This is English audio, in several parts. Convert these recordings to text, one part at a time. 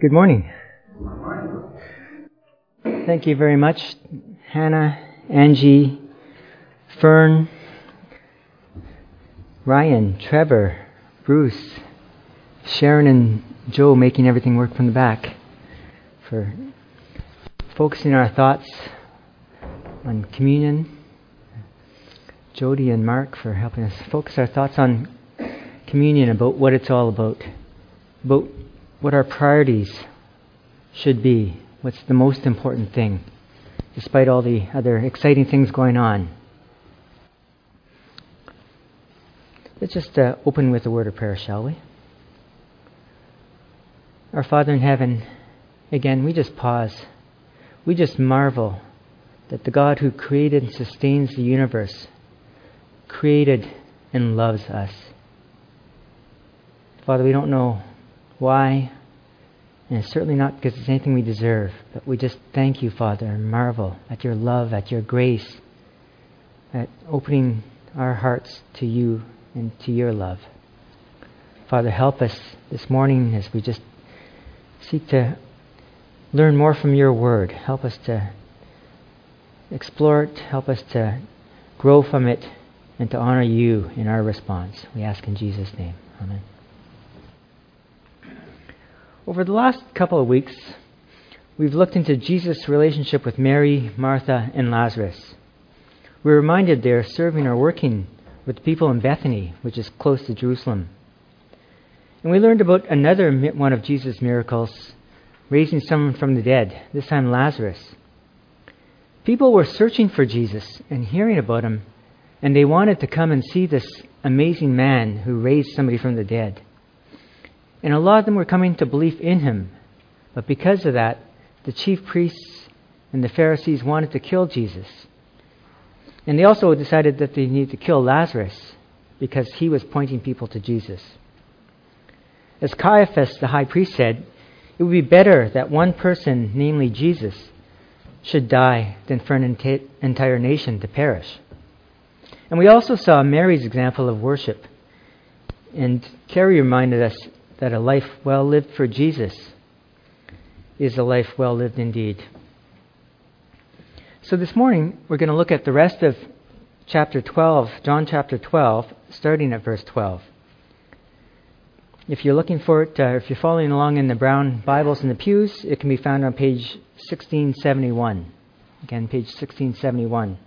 Good morning. Thank you very much, Hannah, Angie, Fern, Ryan, Trevor, Bruce, Sharon, and Joe making everything work from the back, for focusing our thoughts on communion. Jody and Mark for helping us focus our thoughts on communion, about what it's all about, about what our priorities should be, what's the most important thing, despite all the other exciting things going on. Let's just uh, open with a word of prayer, shall we? Our Father in heaven, again, we just pause. We just marvel that the God who created and sustains the universe created and loves us. Father, we don't know why, and it's certainly not because it's anything we deserve, but we just thank you, Father, and marvel at your love, at your grace, at opening our hearts to you and to your love. Father, help us this morning as we just seek to learn more from your word. Help us to explore it, help us to grow from it, and to honor you in our response. We ask in Jesus' name. Amen. Over the last couple of weeks, we've looked into Jesus' relationship with Mary, Martha, and Lazarus. We're reminded they're serving or working with people in Bethany, which is close to Jerusalem. And we learned about another one of Jesus' miracles, raising someone from the dead, this time Lazarus. People were searching for Jesus and hearing about him, and they wanted to come and see this amazing man who raised somebody from the dead. And a lot of them were coming to belief in him. But because of that, the chief priests and the Pharisees wanted to kill Jesus. And they also decided that they needed to kill Lazarus because he was pointing people to Jesus. As Caiaphas, the high priest, said, it would be better that one person, namely Jesus, should die than for an entire nation to perish. And we also saw Mary's example of worship. And Carrie reminded us that a life well lived for Jesus is a life well lived indeed. So this morning, we're going to look at the rest of chapter 12, John chapter 12, starting at verse 12. If you're looking for it, uh, if you're following along in the brown Bibles in the pews, it can be found on page 1671. Again, page 1671.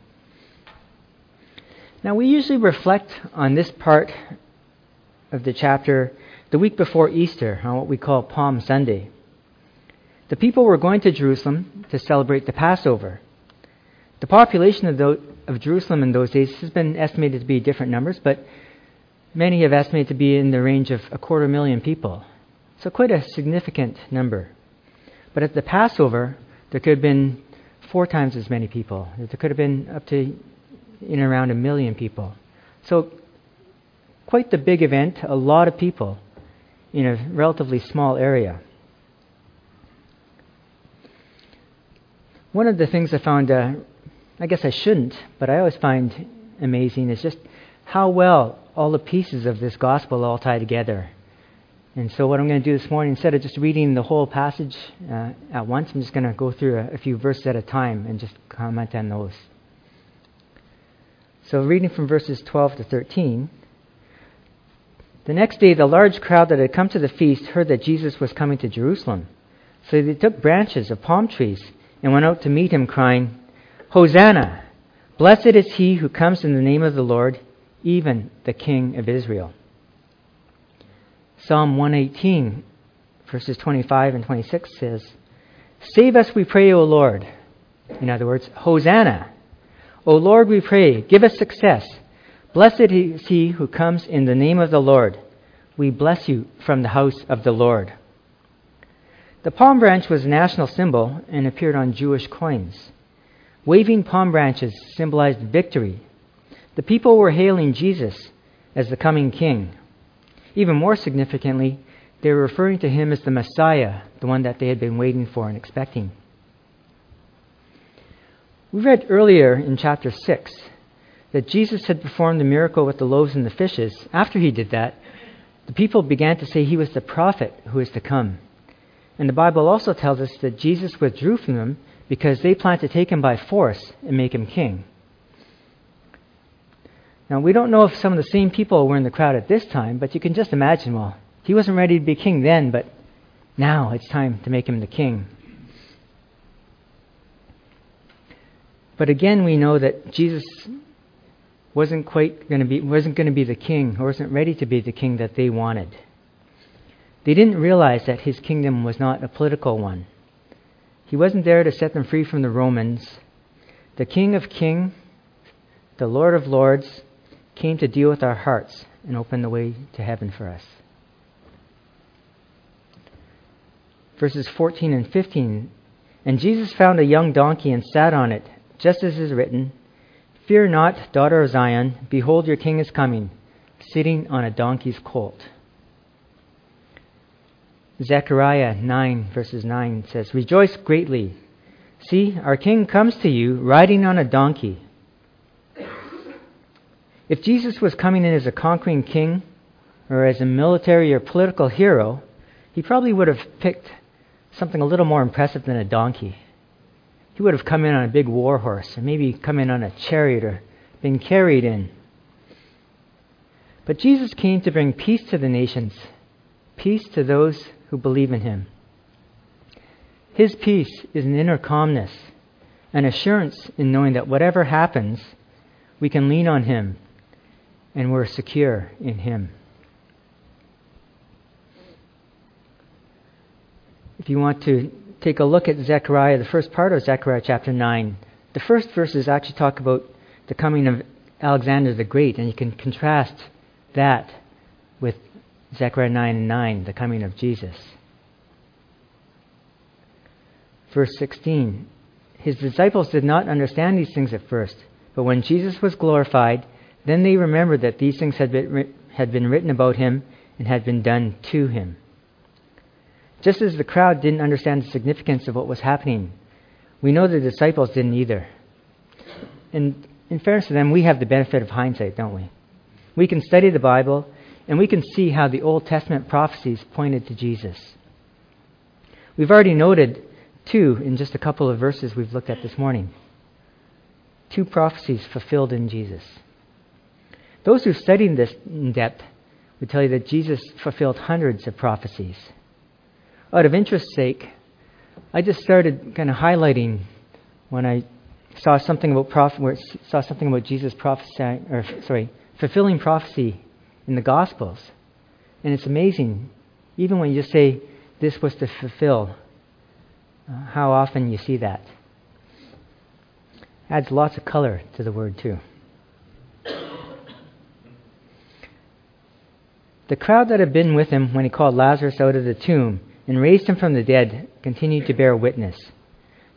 Now, we usually reflect on this part of the chapter the week before Easter, on what we call Palm Sunday. The people were going to Jerusalem to celebrate the Passover. The population of, the, of Jerusalem in those days has been estimated to be different numbers, but many have estimated to be in the range of a quarter million people. So, quite a significant number. But at the Passover, there could have been four times as many people. There could have been up to in around a million people. So, quite the big event, a lot of people in a relatively small area. One of the things I found, uh, I guess I shouldn't, but I always find amazing is just how well all the pieces of this gospel all tie together. And so, what I'm going to do this morning, instead of just reading the whole passage uh, at once, I'm just going to go through a, a few verses at a time and just comment on those. So, reading from verses 12 to 13. The next day, the large crowd that had come to the feast heard that Jesus was coming to Jerusalem. So they took branches of palm trees and went out to meet him, crying, Hosanna! Blessed is he who comes in the name of the Lord, even the King of Israel. Psalm 118, verses 25 and 26 says, Save us, we pray, O Lord. In other words, Hosanna! O Lord, we pray, give us success. Blessed is he who comes in the name of the Lord. We bless you from the house of the Lord. The palm branch was a national symbol and appeared on Jewish coins. Waving palm branches symbolized victory. The people were hailing Jesus as the coming king. Even more significantly, they were referring to him as the Messiah, the one that they had been waiting for and expecting. We read earlier in chapter 6 that Jesus had performed the miracle with the loaves and the fishes, after he did that, the people began to say he was the prophet who is to come. And the Bible also tells us that Jesus withdrew from them because they planned to take him by force and make him king. Now, we don't know if some of the same people were in the crowd at this time, but you can just imagine, well, he wasn't ready to be king then, but now it's time to make him the king. But again, we know that Jesus wasn't quite going to be wasn't going to be the king, or wasn't ready to be the king that they wanted. They didn't realize that his kingdom was not a political one. He wasn't there to set them free from the Romans. The King of Kings, the Lord of Lords, came to deal with our hearts and open the way to heaven for us. Verses 14 and 15 And Jesus found a young donkey and sat on it, just as is written Fear not, daughter of Zion, behold, your king is coming, sitting on a donkey's colt. Zechariah 9, verses 9 says, Rejoice greatly. See, our king comes to you riding on a donkey. If Jesus was coming in as a conquering king or as a military or political hero, he probably would have picked something a little more impressive than a donkey. He would have come in on a big war horse, or maybe come in on a chariot, or been carried in. But Jesus came to bring peace to the nations, peace to those who believe in him. His peace is an inner calmness, an assurance in knowing that whatever happens, we can lean on him and we're secure in him. If you want to take a look at Zechariah, the first part of Zechariah chapter 9, the first verses actually talk about the coming of Alexander the Great, and you can contrast that with Zechariah 9 and 9, the coming of Jesus. Verse 16 His disciples did not understand these things at first, but when Jesus was glorified, then they remembered that these things had been, had been written about him and had been done to him. Just as the crowd didn't understand the significance of what was happening, we know the disciples didn't either. And in fairness to them, we have the benefit of hindsight, don't we? We can study the Bible and we can see how the Old Testament prophecies pointed to Jesus. We've already noted two in just a couple of verses we've looked at this morning. Two prophecies fulfilled in Jesus. Those who've studied this in depth would tell you that Jesus fulfilled hundreds of prophecies. Out of interest's sake, I just started kind of highlighting when I saw something about where saw something about Jesus prophesying, or sorry, fulfilling prophecy in the Gospels, and it's amazing, even when you just say this was to fulfill, uh, how often you see that. Adds lots of color to the word too. The crowd that had been with him when he called Lazarus out of the tomb and raised him from the dead continued to bear witness.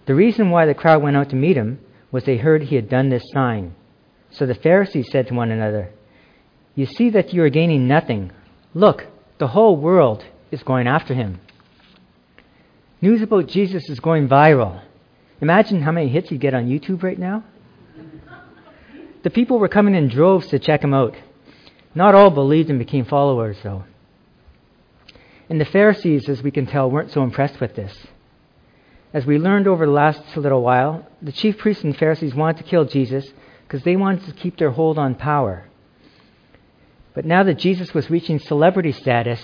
The reason why the crowd went out to meet him was they heard he had done this sign. So the Pharisees said to one another, You see that you are gaining nothing. Look, the whole world is going after him. News about Jesus is going viral. Imagine how many hits he'd get on YouTube right now. The people were coming in droves to check him out. Not all believed and became followers, though. And the Pharisees, as we can tell, weren't so impressed with this. As we learned over the last little while, the chief priests and Pharisees wanted to kill Jesus because they wanted to keep their hold on power. But now that Jesus was reaching celebrity status,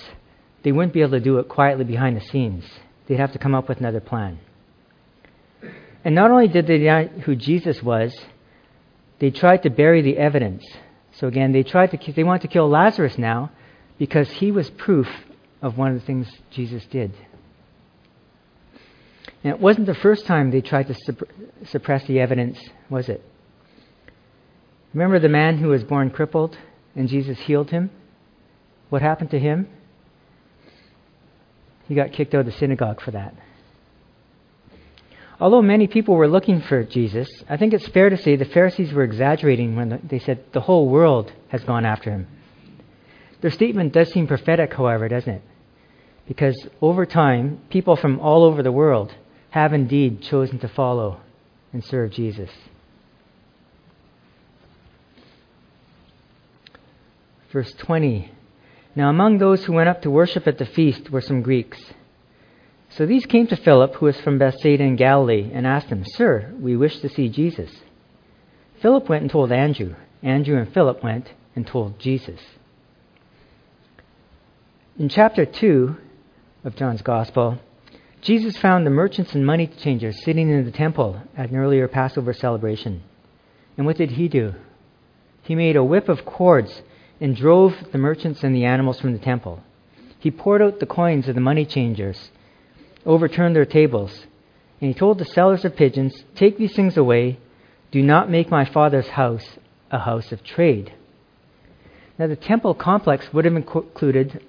they wouldn't be able to do it quietly behind the scenes. They'd have to come up with another plan. And not only did they deny who Jesus was, they tried to bury the evidence so again, they tried to they wanted to kill Lazarus now because he was proof of one of the things Jesus did. And it wasn't the first time they tried to suppress the evidence, was it? Remember the man who was born crippled and Jesus healed him? What happened to him? He got kicked out of the synagogue for that. Although many people were looking for Jesus, I think it's fair to say the Pharisees were exaggerating when they said the whole world has gone after him. Their statement does seem prophetic, however, doesn't it? Because over time, people from all over the world have indeed chosen to follow and serve Jesus. Verse 20 Now among those who went up to worship at the feast were some Greeks. So these came to Philip, who was from Bethsaida in Galilee, and asked him, Sir, we wish to see Jesus. Philip went and told Andrew. Andrew and Philip went and told Jesus. In chapter 2 of John's Gospel, Jesus found the merchants and money changers sitting in the temple at an earlier Passover celebration. And what did he do? He made a whip of cords and drove the merchants and the animals from the temple. He poured out the coins of the money changers overturned their tables. And he told the sellers of pigeons, Take these things away. Do not make my father's house a house of trade. Now, the temple complex would have included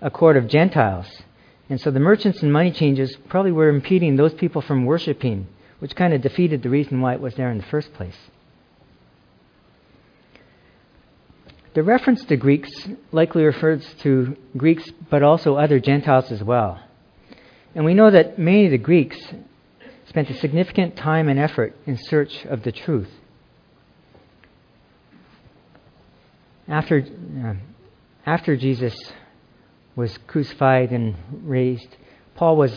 a court of Gentiles. And so the merchants and money changers probably were impeding those people from worshiping, which kind of defeated the reason why it was there in the first place. The reference to Greeks likely refers to Greeks, but also other Gentiles as well. And we know that many of the Greeks spent a significant time and effort in search of the truth. After, uh, after Jesus was crucified and raised, Paul was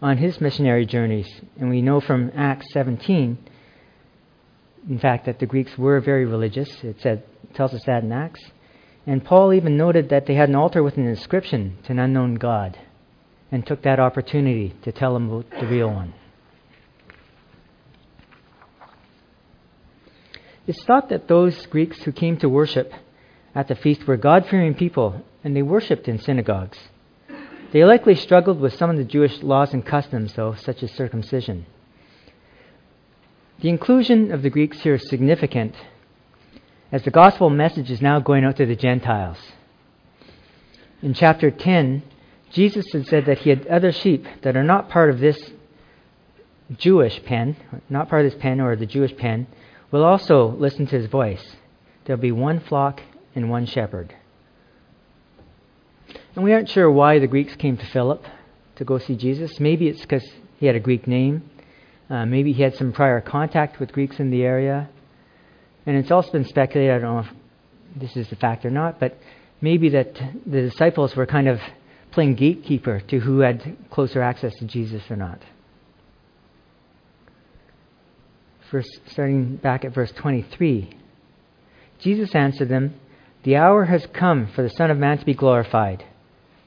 on his missionary journeys. And we know from Acts 17, in fact, that the Greeks were very religious. It said, tells us that in Acts. And Paul even noted that they had an altar with an inscription to an unknown God and took that opportunity to tell them about the real one. It's thought that those Greeks who came to worship at the feast were God fearing people, and they worshipped in synagogues. They likely struggled with some of the Jewish laws and customs, though, such as circumcision. The inclusion of the Greeks here is significant, as the gospel message is now going out to the Gentiles. In chapter 10, Jesus had said that he had other sheep that are not part of this Jewish pen, not part of this pen or the Jewish pen, will also listen to his voice. There'll be one flock and one shepherd. And we aren't sure why the Greeks came to Philip to go see Jesus. Maybe it's because he had a Greek name. Uh, maybe he had some prior contact with Greeks in the area. And it's also been speculated, I don't know if this is the fact or not, but maybe that the disciples were kind of playing gatekeeper to who had closer access to Jesus or not. First, starting back at verse 23, Jesus answered them, The hour has come for the Son of Man to be glorified.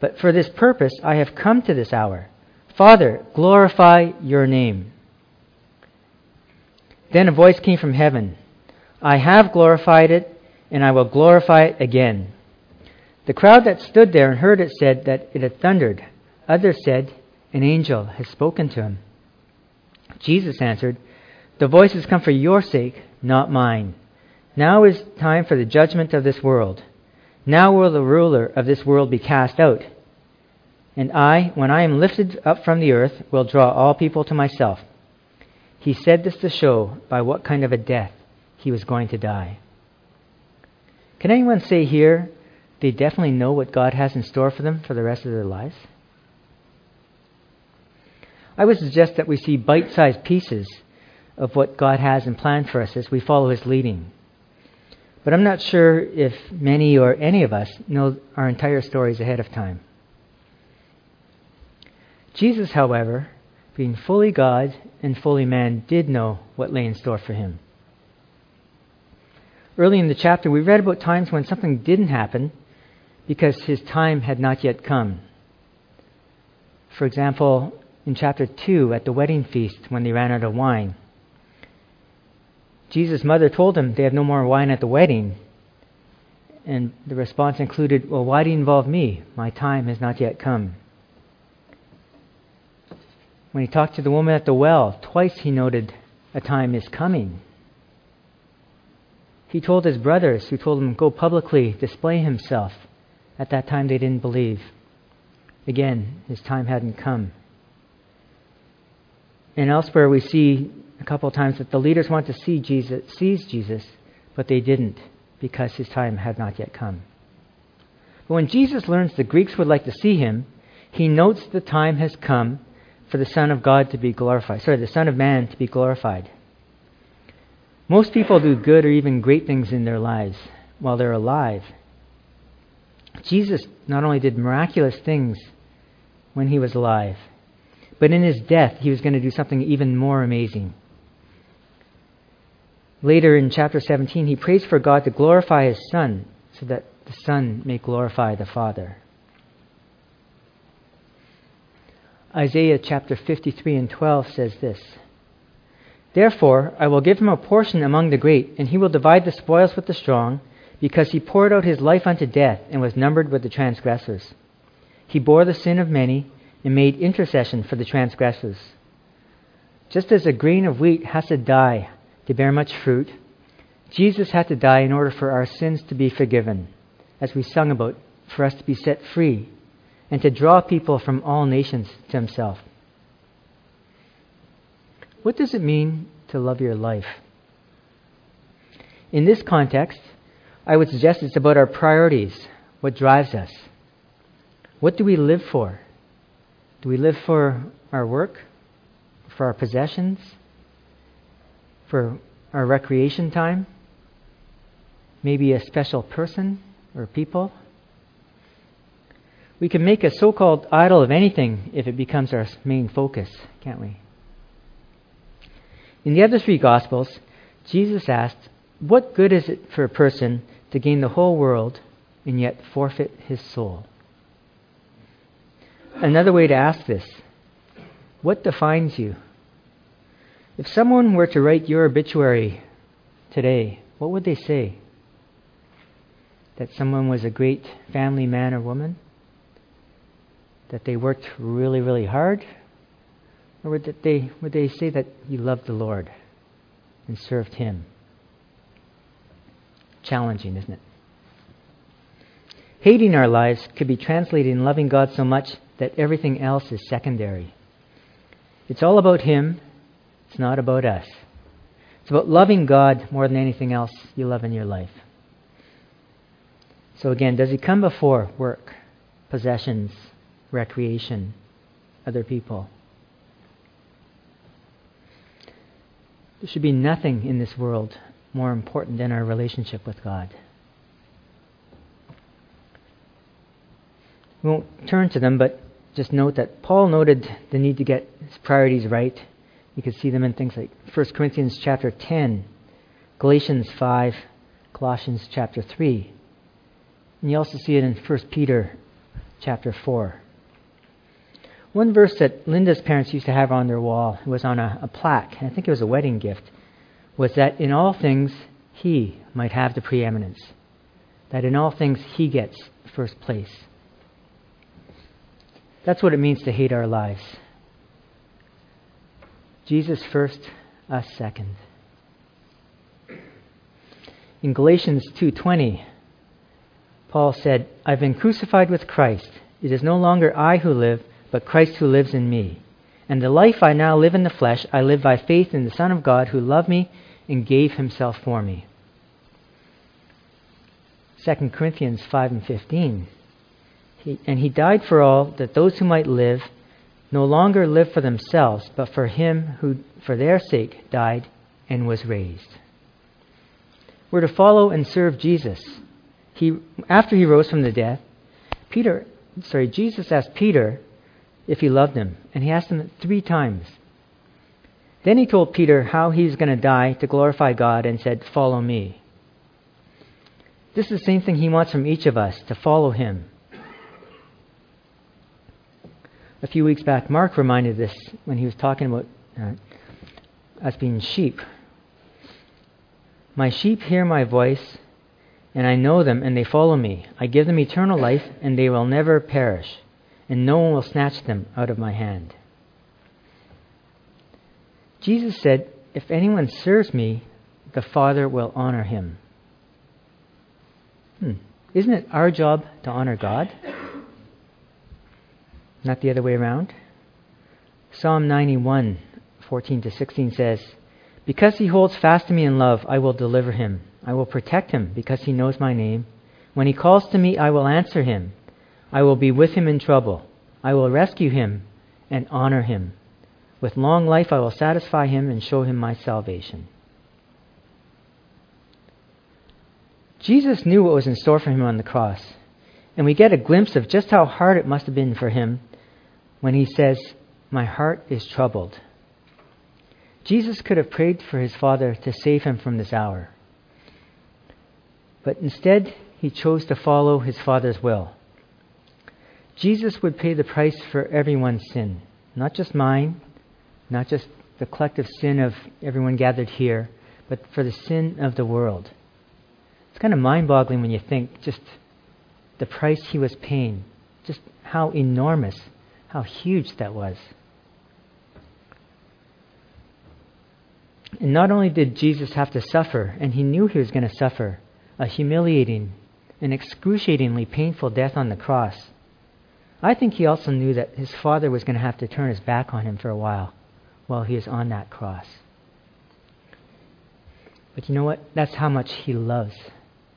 But for this purpose I have come to this hour. Father, glorify your name. Then a voice came from heaven I have glorified it, and I will glorify it again. The crowd that stood there and heard it said that it had thundered. Others said, An angel has spoken to him. Jesus answered, The voice has come for your sake, not mine. Now is time for the judgment of this world. Now will the ruler of this world be cast out. And I, when I am lifted up from the earth, will draw all people to myself. He said this to show by what kind of a death he was going to die. Can anyone say here they definitely know what God has in store for them for the rest of their lives? I would suggest that we see bite sized pieces of what God has in plan for us as we follow His leading. But I'm not sure if many or any of us know our entire stories ahead of time. Jesus, however, being fully God and fully man, did know what lay in store for him. Early in the chapter, we read about times when something didn't happen because his time had not yet come. For example, in chapter 2, at the wedding feast, when they ran out of wine, Jesus' mother told him they have no more wine at the wedding. And the response included, Well, why do you involve me? My time has not yet come. When he talked to the woman at the well, twice he noted, A time is coming. He told his brothers, who told him, Go publicly display himself. At that time, they didn't believe. Again, his time hadn't come. And elsewhere, we see a couple of times that the leaders want to see Jesus, seize Jesus, but they didn't because his time had not yet come. But when Jesus learns the Greeks would like to see him, he notes the time has come for the Son of God to be glorified. Sorry, the Son of Man to be glorified. Most people do good or even great things in their lives while they're alive. Jesus not only did miraculous things when he was alive, but in his death, he was going to do something even more amazing. Later in chapter 17, he prays for God to glorify his Son so that the Son may glorify the Father. Isaiah chapter 53 and 12 says this Therefore, I will give him a portion among the great, and he will divide the spoils with the strong, because he poured out his life unto death and was numbered with the transgressors. He bore the sin of many and made intercession for the transgressors. Just as a grain of wheat has to die to bear much fruit, Jesus had to die in order for our sins to be forgiven, as we sung about, for us to be set free, and to draw people from all nations to himself. What does it mean to love your life? In this context, I would suggest it's about our priorities, what drives us. What do we live for? Do we live for our work, for our possessions, for our recreation time? Maybe a special person or people? We can make a so called idol of anything if it becomes our main focus, can't we? In the other three Gospels, Jesus asked, What good is it for a person to gain the whole world and yet forfeit his soul? Another way to ask this what defines you? If someone were to write your obituary today, what would they say? That someone was a great family man or woman? That they worked really, really hard? Or would they, would they say that you loved the Lord and served Him? Challenging, isn't it? Hating our lives could be translated in loving God so much that everything else is secondary. It's all about Him, it's not about us. It's about loving God more than anything else you love in your life. So, again, does He come before work, possessions, recreation, other people? There should be nothing in this world more important than our relationship with God. We won't turn to them, but just note that Paul noted the need to get his priorities right. You can see them in things like 1 Corinthians chapter 10, Galatians 5, Colossians chapter 3. And you also see it in 1 Peter chapter 4. One verse that Linda's parents used to have on their wall, it was on a, a plaque, I think it was a wedding gift, was that in all things he might have the preeminence. That in all things he gets first place. That's what it means to hate our lives. Jesus first, us second. In Galatians 2:20, Paul said, "I've been crucified with Christ. It is no longer I who live, but Christ who lives in me. And the life I now live in the flesh, I live by faith in the Son of God who loved me and gave himself for me." 2 Corinthians 5 and 15. And he died for all, that those who might live no longer live for themselves, but for him who for their sake died and was raised. We're to follow and serve Jesus. He, after he rose from the dead, Peter, sorry, Jesus asked Peter if he loved him, and he asked him three times. Then he told Peter how he's going to die to glorify God and said, Follow me. This is the same thing he wants from each of us to follow him a few weeks back, Mark reminded this when he was talking about uh, us being sheep. My sheep hear my voice, and I know them, and they follow me. I give them eternal life, and they will never perish, and no one will snatch them out of my hand. Jesus said, If anyone serves me, the Father will honor him. Hmm. Isn't it our job to honor God? Not the other way around. Psalm 91, 14 to 16 says, Because he holds fast to me in love, I will deliver him. I will protect him because he knows my name. When he calls to me, I will answer him. I will be with him in trouble. I will rescue him and honor him. With long life, I will satisfy him and show him my salvation. Jesus knew what was in store for him on the cross. And we get a glimpse of just how hard it must have been for him when he says, My heart is troubled. Jesus could have prayed for his Father to save him from this hour. But instead, he chose to follow his Father's will. Jesus would pay the price for everyone's sin, not just mine, not just the collective sin of everyone gathered here, but for the sin of the world. It's kind of mind boggling when you think just the price he was paying, just how enormous, how huge that was. And not only did Jesus have to suffer, and he knew he was going to suffer, a humiliating and excruciatingly painful death on the cross, I think he also knew that his father was going to have to turn his back on him for a while while he was on that cross. But you know what? That's how much he loves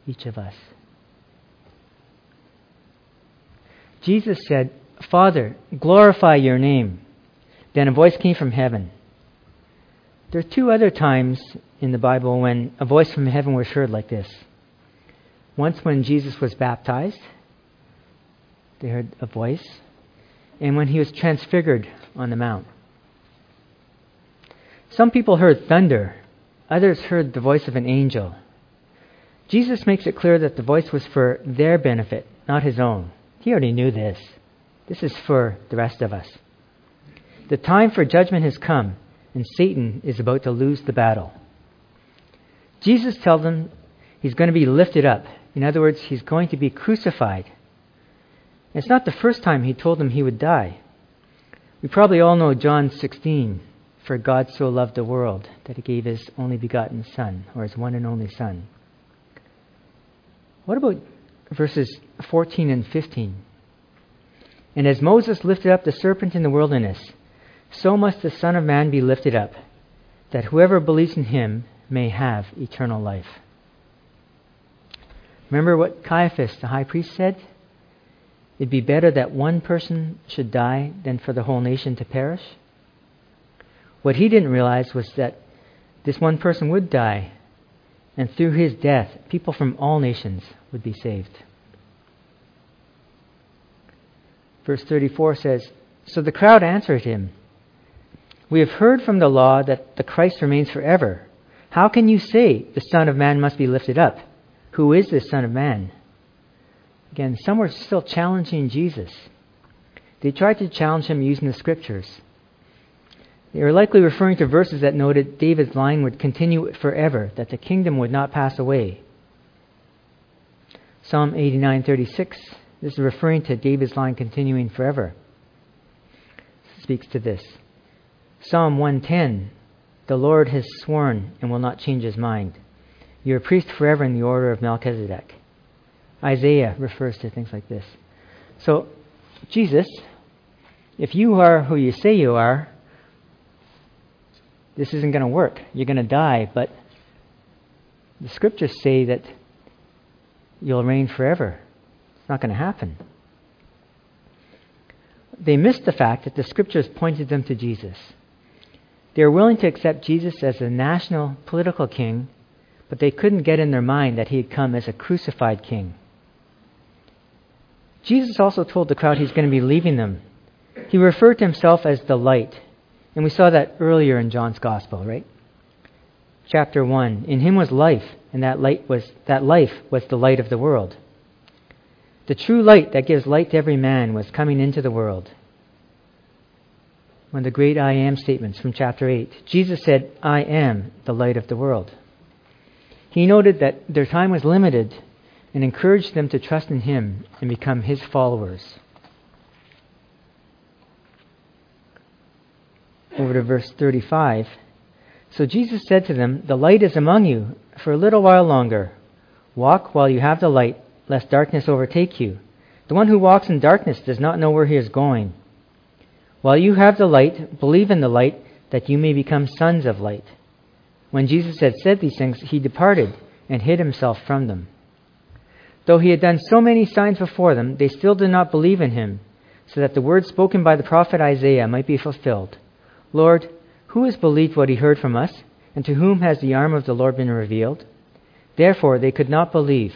each of us. Jesus said, Father, glorify your name. Then a voice came from heaven. There are two other times in the Bible when a voice from heaven was heard like this. Once when Jesus was baptized, they heard a voice, and when he was transfigured on the mount. Some people heard thunder, others heard the voice of an angel. Jesus makes it clear that the voice was for their benefit, not his own. He already knew this. This is for the rest of us. The time for judgment has come, and Satan is about to lose the battle. Jesus tells them he's going to be lifted up. In other words, he's going to be crucified. It's not the first time he told them he would die. We probably all know John 16, for God so loved the world that he gave his only begotten Son, or his one and only Son. What about verses 14 and 15? And as Moses lifted up the serpent in the wilderness, so must the Son of Man be lifted up, that whoever believes in him may have eternal life. Remember what Caiaphas, the high priest, said? It'd be better that one person should die than for the whole nation to perish. What he didn't realize was that this one person would die, and through his death, people from all nations would be saved. Verse 34 says So the crowd answered him, We have heard from the law that the Christ remains forever. How can you say the Son of Man must be lifted up? Who is this Son of Man? Again, some were still challenging Jesus. They tried to challenge him using the scriptures. They were likely referring to verses that noted David's line would continue forever, that the kingdom would not pass away. Psalm 89:36, this is referring to David's line continuing forever. Speaks to this. Psalm 110, the Lord has sworn and will not change his mind. You are a priest forever in the order of Melchizedek. Isaiah refers to things like this. So, Jesus, if you are who you say you are, this isn't going to work. You're going to die, but the scriptures say that you'll reign forever. It's not going to happen. They missed the fact that the scriptures pointed them to Jesus. They were willing to accept Jesus as a national political king, but they couldn't get in their mind that he had come as a crucified king. Jesus also told the crowd he's going to be leaving them. He referred to himself as the light. And we saw that earlier in John's gospel, right? Chapter 1. In him was life, and that light was that life was the light of the world. The true light that gives light to every man was coming into the world. One of the great I am statements from chapter 8. Jesus said, I am the light of the world. He noted that their time was limited and encouraged them to trust in Him and become His followers. Over to verse 35. So Jesus said to them, The light is among you for a little while longer. Walk while you have the light, lest darkness overtake you. The one who walks in darkness does not know where he is going. While you have the light, believe in the light, that you may become sons of light. When Jesus had said these things, he departed and hid himself from them. Though he had done so many signs before them, they still did not believe in him, so that the words spoken by the prophet Isaiah might be fulfilled Lord, who has believed what he heard from us, and to whom has the arm of the Lord been revealed? Therefore they could not believe.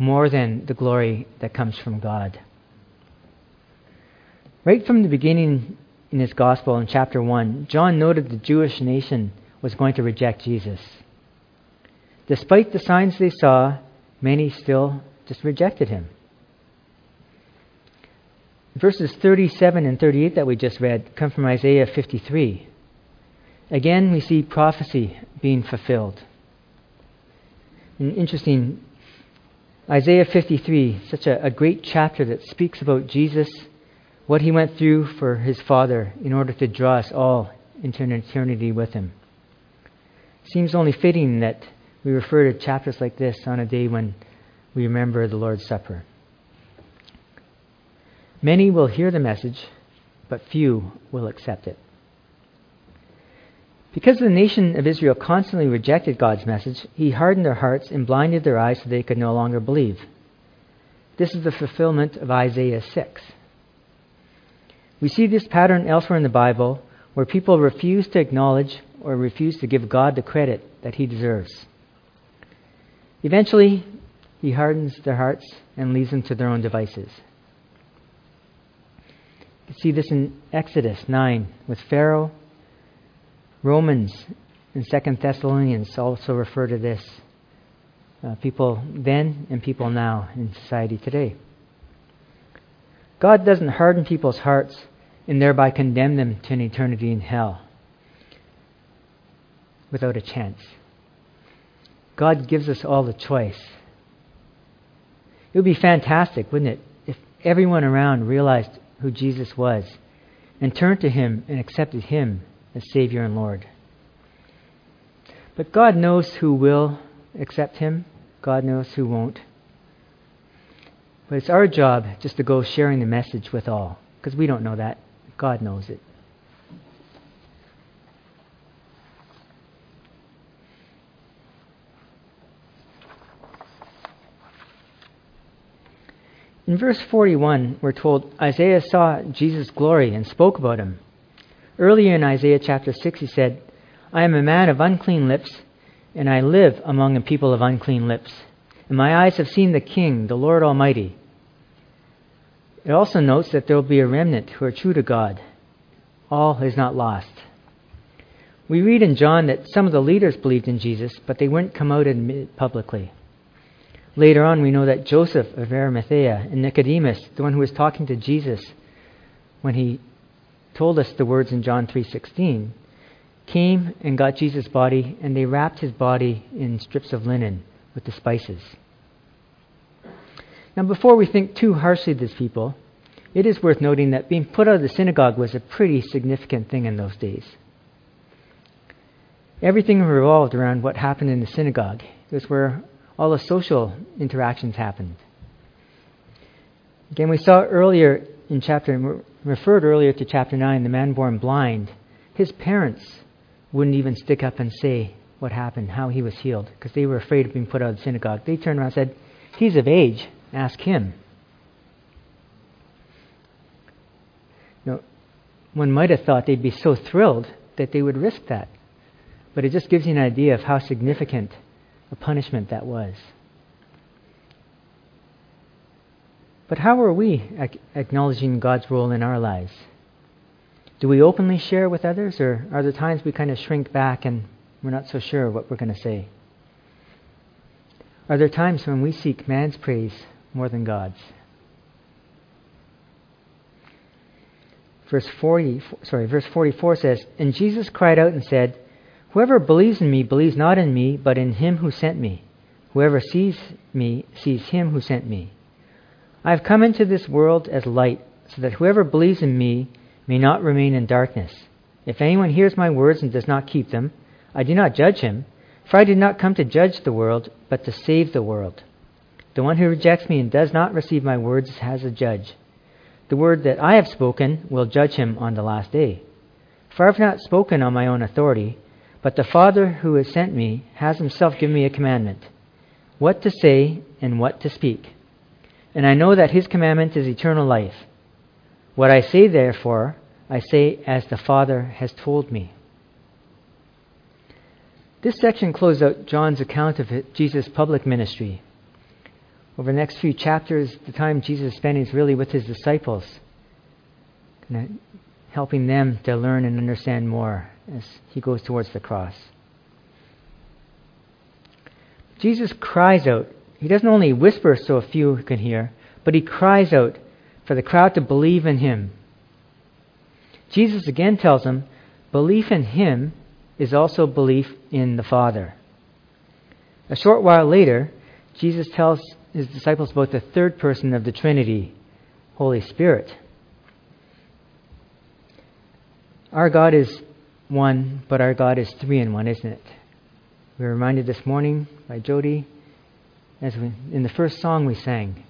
more than the glory that comes from God. Right from the beginning in his gospel in chapter 1, John noted the Jewish nation was going to reject Jesus. Despite the signs they saw, many still just rejected him. Verses 37 and 38 that we just read come from Isaiah 53. Again, we see prophecy being fulfilled. An interesting Isaiah 53, such a, a great chapter that speaks about Jesus, what he went through for his Father in order to draw us all into an eternity with him. Seems only fitting that we refer to chapters like this on a day when we remember the Lord's Supper. Many will hear the message, but few will accept it. Because the nation of Israel constantly rejected God's message, he hardened their hearts and blinded their eyes so they could no longer believe. This is the fulfillment of Isaiah 6. We see this pattern elsewhere in the Bible where people refuse to acknowledge or refuse to give God the credit that he deserves. Eventually, he hardens their hearts and leads them to their own devices. You see this in Exodus 9 with Pharaoh. Romans and Second Thessalonians also refer to this. Uh, people then and people now in society today. God doesn't harden people's hearts and thereby condemn them to an eternity in hell without a chance. God gives us all the choice. It would be fantastic, wouldn't it, if everyone around realized who Jesus was and turned to him and accepted him as Savior and Lord. But God knows who will accept him, God knows who won't. But it's our job just to go sharing the message with all, because we don't know that. God knows it. In verse 41, we're told Isaiah saw Jesus' glory and spoke about him. Earlier in Isaiah chapter 6, he said, I am a man of unclean lips, and I live among a people of unclean lips. And my eyes have seen the King, the Lord Almighty. It also notes that there will be a remnant who are true to God. All is not lost. We read in John that some of the leaders believed in Jesus, but they wouldn't come out and admit it publicly. Later on, we know that Joseph of Arimathea and Nicodemus, the one who was talking to Jesus when he told us the words in John 3:16, came and got Jesus' body, and they wrapped his body in strips of linen with the spices. Now, before we think too harshly of these people, it is worth noting that being put out of the synagogue was a pretty significant thing in those days. Everything revolved around what happened in the synagogue. It was where all the social interactions happened. Again, we saw earlier in chapter, referred earlier to chapter 9, the man born blind. His parents wouldn't even stick up and say what happened, how he was healed, because they were afraid of being put out of the synagogue. They turned around and said, He's of age, ask him. Know, one might have thought they'd be so thrilled that they would risk that. But it just gives you an idea of how significant a punishment that was. But how are we acknowledging God's role in our lives? Do we openly share with others, or are there times we kind of shrink back and we're not so sure what we're going to say? Are there times when we seek man's praise more than God's? verse 40, sorry, verse 44 says, And Jesus cried out and said, Whoever believes in me believes not in me, but in him who sent me. Whoever sees me sees him who sent me. I have come into this world as light, so that whoever believes in me may not remain in darkness. If anyone hears my words and does not keep them, I do not judge him, for I did not come to judge the world, but to save the world. The one who rejects me and does not receive my words has a judge. The word that I have spoken will judge him on the last day. For I have not spoken on my own authority, but the Father who has sent me has himself given me a commandment what to say and what to speak. And I know that his commandment is eternal life. What I say, therefore, I say as the Father has told me. This section closes out John's account of Jesus' public ministry. Over the next few chapters, the time Jesus is spending is really with his disciples, helping them to learn and understand more as he goes towards the cross. Jesus cries out. He doesn't only whisper so a few can hear, but he cries out for the crowd to believe in him. Jesus again tells them belief in him is also belief in the Father. A short while later, Jesus tells his disciples about the third person of the Trinity, Holy Spirit. Our God is one, but our God is three in one, isn't it? We were reminded this morning by Jody, as we, in the first song we sang,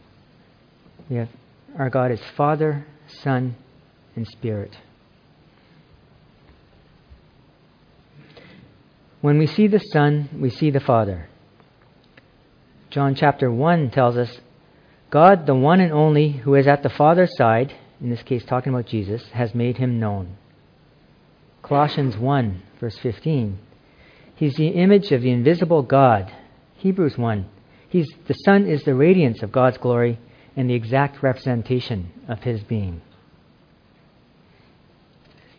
we have our God is Father, Son, and Spirit. When we see the Son, we see the Father. John chapter 1 tells us God, the one and only, who is at the Father's side, in this case talking about Jesus, has made him known. Colossians 1, verse 15. He's the image of the invisible God. Hebrews 1. He's, the Son is the radiance of God's glory and the exact representation of his being.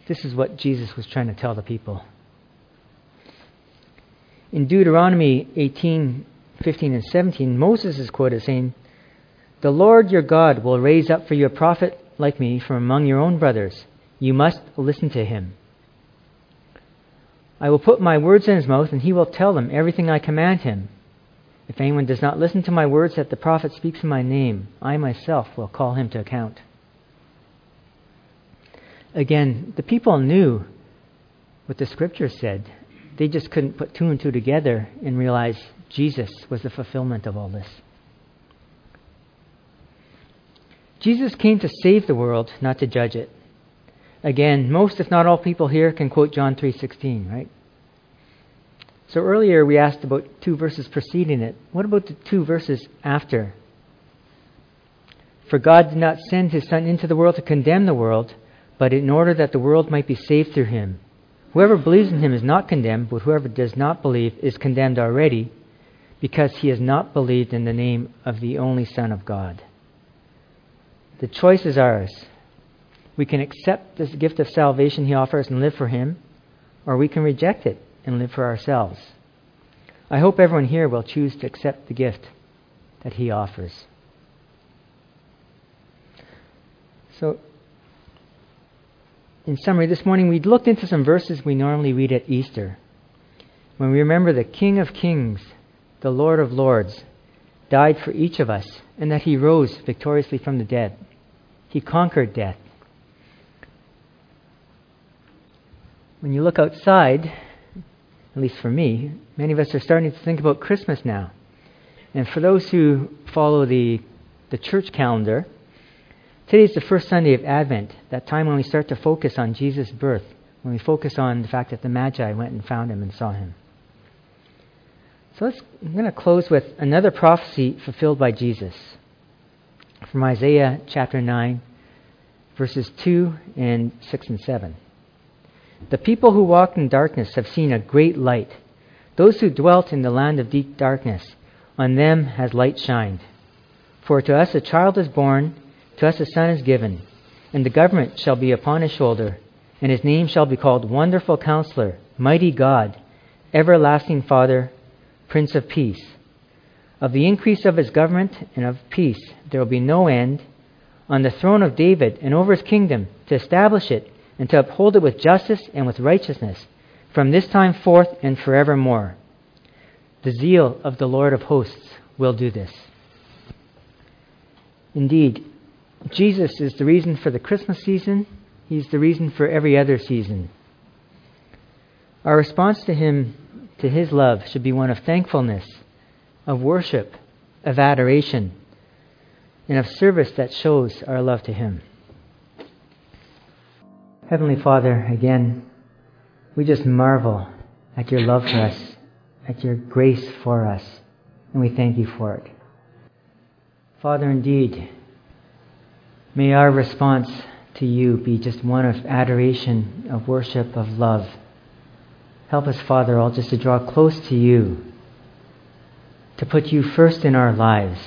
This is what Jesus was trying to tell the people. In Deuteronomy 18 15 and 17, Moses is quoted saying, The Lord your God will raise up for you a prophet like me from among your own brothers. You must listen to him. I will put my words in his mouth, and he will tell them everything I command him. If anyone does not listen to my words that the prophet speaks in my name, I myself will call him to account. Again, the people knew what the scriptures said. They just couldn't put two and two together and realize Jesus was the fulfillment of all this. Jesus came to save the world, not to judge it. Again, most if not all people here can quote John 3:16, right? So earlier we asked about two verses preceding it. What about the two verses after? For God did not send his son into the world to condemn the world, but in order that the world might be saved through him. Whoever believes in him is not condemned, but whoever does not believe is condemned already, because he has not believed in the name of the only Son of God. The choice is ours. We can accept this gift of salvation he offers and live for him, or we can reject it and live for ourselves. I hope everyone here will choose to accept the gift that he offers. So, in summary, this morning we looked into some verses we normally read at Easter. When we remember the King of Kings the Lord of Lords, died for each of us, and that he rose victoriously from the dead. He conquered death. When you look outside, at least for me, many of us are starting to think about Christmas now. And for those who follow the, the church calendar, today is the first Sunday of Advent, that time when we start to focus on Jesus' birth, when we focus on the fact that the Magi went and found him and saw him. So let's, I'm going to close with another prophecy fulfilled by Jesus from Isaiah chapter 9, verses 2 and 6 and 7. The people who walked in darkness have seen a great light. Those who dwelt in the land of deep darkness, on them has light shined. For to us a child is born, to us a son is given, and the government shall be upon his shoulder, and his name shall be called Wonderful Counselor, Mighty God, Everlasting Father, Prince of Peace. Of the increase of his government and of peace there will be no end on the throne of David and over his kingdom to establish it and to uphold it with justice and with righteousness from this time forth and forevermore. The zeal of the Lord of hosts will do this. Indeed, Jesus is the reason for the Christmas season. He's the reason for every other season. Our response to Him, to His love, should be one of thankfulness, of worship, of adoration, and of service that shows our love to Him. Heavenly Father, again, we just marvel at your love for us, at your grace for us, and we thank you for it. Father, indeed, may our response to you be just one of adoration, of worship, of love. Help us, Father, all just to draw close to you, to put you first in our lives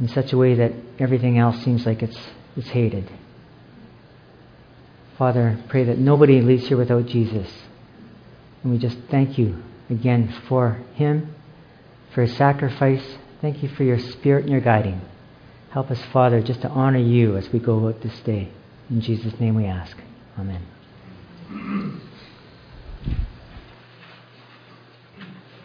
in such a way that everything else seems like it's, it's hated. Father, pray that nobody leaves here without Jesus. And we just thank you again for him, for his sacrifice. Thank you for your spirit and your guiding. Help us, Father, just to honor you as we go out this day. In Jesus' name we ask. Amen.